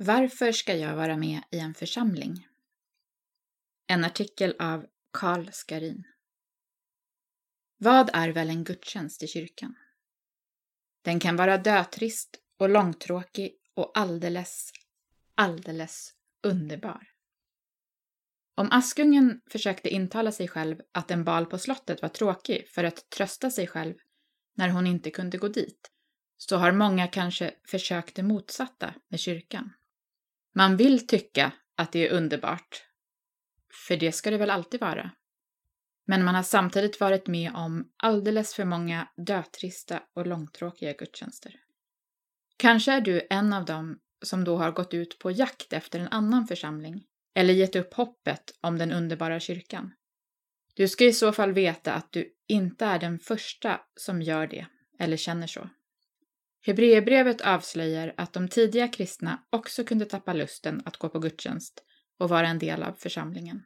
Varför ska jag vara med i en församling? En artikel av Carl Skarin. Vad är väl en gudstjänst i kyrkan? Den kan vara dötrist och långtråkig och alldeles, alldeles underbar. Om Askungen försökte intala sig själv att en bal på slottet var tråkig för att trösta sig själv när hon inte kunde gå dit, så har många kanske försökt det motsatta med kyrkan. Man vill tycka att det är underbart, för det ska det väl alltid vara. Men man har samtidigt varit med om alldeles för många dötrista och långtråkiga gudstjänster. Kanske är du en av dem som då har gått ut på jakt efter en annan församling eller gett upp hoppet om den underbara kyrkan. Du ska i så fall veta att du inte är den första som gör det eller känner så. Hebreerbrevet avslöjar att de tidiga kristna också kunde tappa lusten att gå på gudstjänst och vara en del av församlingen.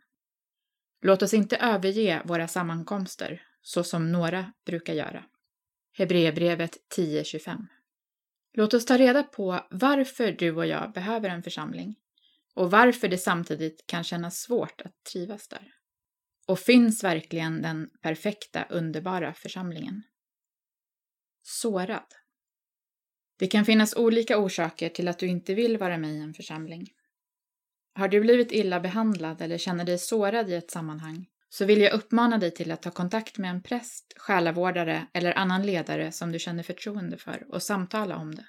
Låt oss inte överge våra sammankomster så som några brukar göra. Hebreerbrevet 10.25 Låt oss ta reda på varför du och jag behöver en församling och varför det samtidigt kan kännas svårt att trivas där. Och finns verkligen den perfekta, underbara församlingen? Sårad. Det kan finnas olika orsaker till att du inte vill vara med i en församling. Har du blivit illa behandlad eller känner dig sårad i ett sammanhang så vill jag uppmana dig till att ta kontakt med en präst, själavårdare eller annan ledare som du känner förtroende för och samtala om det.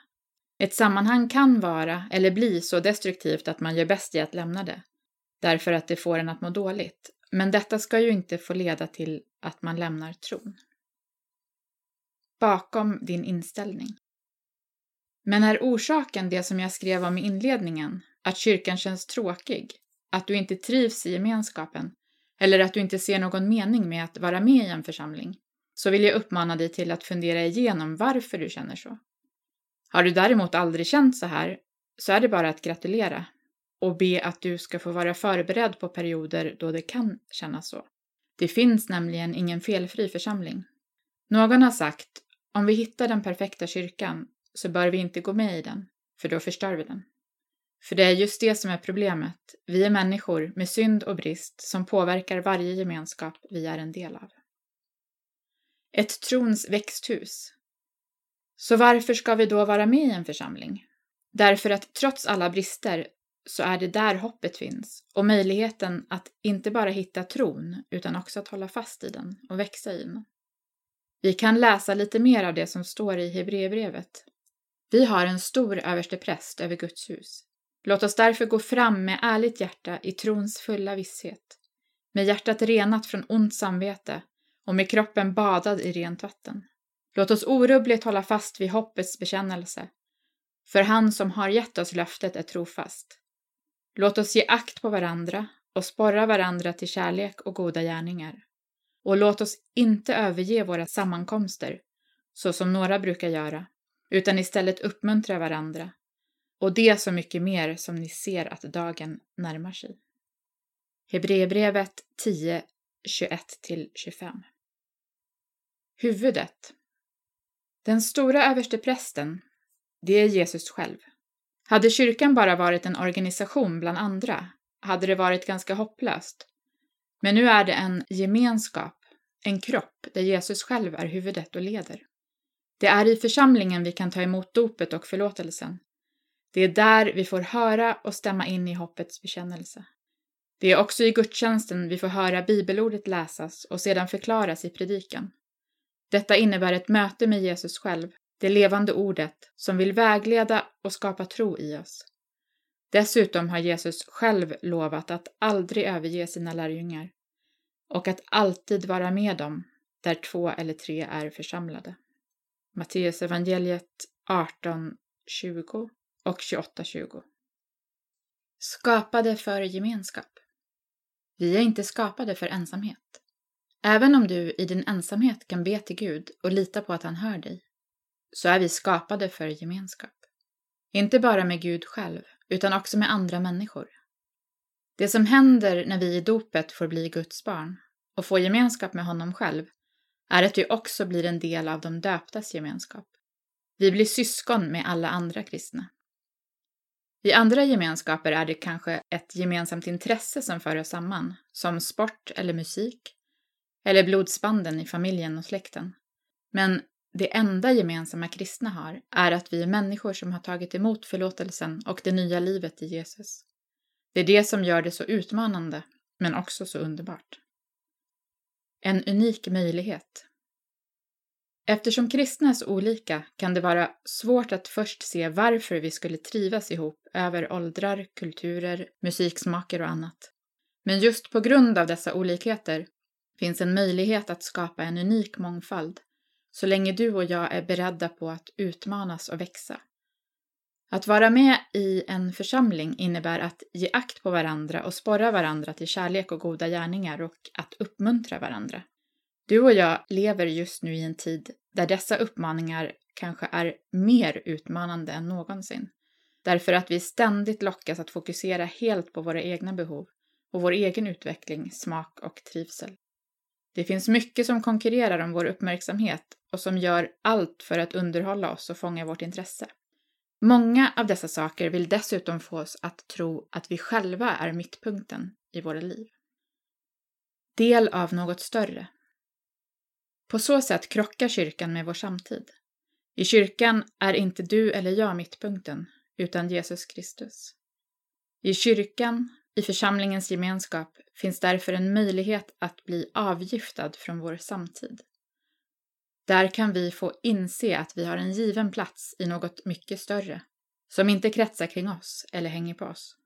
Ett sammanhang kan vara eller bli så destruktivt att man gör bäst i att lämna det, därför att det får en att må dåligt. Men detta ska ju inte få leda till att man lämnar tron. Bakom din inställning. Men är orsaken det som jag skrev om i inledningen, att kyrkan känns tråkig, att du inte trivs i gemenskapen eller att du inte ser någon mening med att vara med i en församling, så vill jag uppmana dig till att fundera igenom varför du känner så. Har du däremot aldrig känt så här, så är det bara att gratulera och be att du ska få vara förberedd på perioder då det kan kännas så. Det finns nämligen ingen felfri församling. Någon har sagt, om vi hittar den perfekta kyrkan så bör vi inte gå med i den, för då förstör vi den. För det är just det som är problemet. Vi är människor med synd och brist som påverkar varje gemenskap vi är en del av. Ett trons växthus. Så varför ska vi då vara med i en församling? Därför att trots alla brister så är det där hoppet finns och möjligheten att inte bara hitta tron utan också att hålla fast i den och växa i den. Vi kan läsa lite mer av det som står i Hebreerbrevet. Vi har en stor överstepräst över Guds hus. Låt oss därför gå fram med ärligt hjärta i trons fulla visshet, med hjärtat renat från ont samvete och med kroppen badad i rent vatten. Låt oss orubbligt hålla fast vid hoppets bekännelse, för han som har gett oss löftet är trofast. Låt oss ge akt på varandra och sporra varandra till kärlek och goda gärningar. Och låt oss inte överge våra sammankomster, så som några brukar göra, utan istället uppmuntra varandra. Och det så mycket mer som ni ser att dagen närmar sig. Hebreerbrevet 10, 21-25 Huvudet Den stora översteprästen, det är Jesus själv. Hade kyrkan bara varit en organisation bland andra hade det varit ganska hopplöst. Men nu är det en gemenskap, en kropp där Jesus själv är huvudet och leder. Det är i församlingen vi kan ta emot dopet och förlåtelsen. Det är där vi får höra och stämma in i hoppets bekännelse. Det är också i gudstjänsten vi får höra bibelordet läsas och sedan förklaras i predikan. Detta innebär ett möte med Jesus själv, det levande ordet, som vill vägleda och skapa tro i oss. Dessutom har Jesus själv lovat att aldrig överge sina lärjungar och att alltid vara med dem där två eller tre är församlade. Matteus evangeliet 18, 20 och 28.20. Skapade för gemenskap. Vi är inte skapade för ensamhet. Även om du i din ensamhet kan be till Gud och lita på att han hör dig, så är vi skapade för gemenskap. Inte bara med Gud själv, utan också med andra människor. Det som händer när vi i dopet får bli Guds barn och får gemenskap med honom själv är att vi också blir en del av de döptas gemenskap. Vi blir syskon med alla andra kristna. I andra gemenskaper är det kanske ett gemensamt intresse som för oss samman, som sport eller musik, eller blodsbanden i familjen och släkten. Men det enda gemensamma kristna har är att vi är människor som har tagit emot förlåtelsen och det nya livet i Jesus. Det är det som gör det så utmanande, men också så underbart. En unik möjlighet. Eftersom kristna är så olika kan det vara svårt att först se varför vi skulle trivas ihop över åldrar, kulturer, musiksmaker och annat. Men just på grund av dessa olikheter finns en möjlighet att skapa en unik mångfald så länge du och jag är beredda på att utmanas och växa. Att vara med i en församling innebär att ge akt på varandra och sporra varandra till kärlek och goda gärningar och att uppmuntra varandra. Du och jag lever just nu i en tid där dessa uppmaningar kanske är mer utmanande än någonsin. Därför att vi ständigt lockas att fokusera helt på våra egna behov och vår egen utveckling, smak och trivsel. Det finns mycket som konkurrerar om vår uppmärksamhet och som gör allt för att underhålla oss och fånga vårt intresse. Många av dessa saker vill dessutom få oss att tro att vi själva är mittpunkten i våra liv. Del av något större. På så sätt krockar kyrkan med vår samtid. I kyrkan är inte du eller jag mittpunkten, utan Jesus Kristus. I kyrkan, i församlingens gemenskap, finns därför en möjlighet att bli avgiftad från vår samtid. Där kan vi få inse att vi har en given plats i något mycket större, som inte kretsar kring oss eller hänger på oss.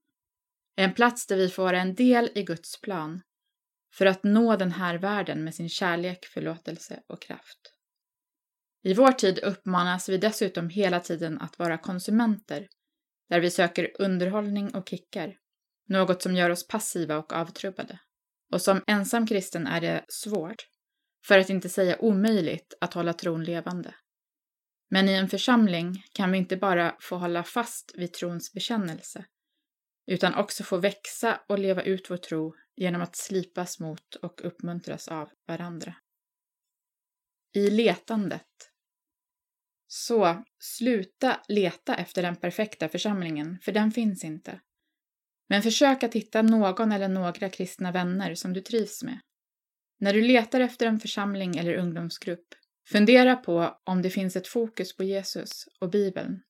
En plats där vi får vara en del i Guds plan för att nå den här världen med sin kärlek, förlåtelse och kraft. I vår tid uppmanas vi dessutom hela tiden att vara konsumenter, där vi söker underhållning och kickar, något som gör oss passiva och avtrubbade. Och som ensam kristen är det svårt, för att inte säga omöjligt, att hålla tron levande. Men i en församling kan vi inte bara få hålla fast vid trons bekännelse, utan också få växa och leva ut vår tro genom att slipas mot och uppmuntras av varandra. I letandet. Så, sluta leta efter den perfekta församlingen, för den finns inte. Men försök att hitta någon eller några kristna vänner som du trivs med. När du letar efter en församling eller ungdomsgrupp, fundera på om det finns ett fokus på Jesus och Bibeln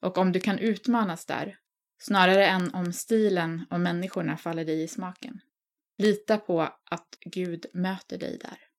och om du kan utmanas där, snarare än om stilen och människorna faller dig i smaken. Lita på att Gud möter dig där.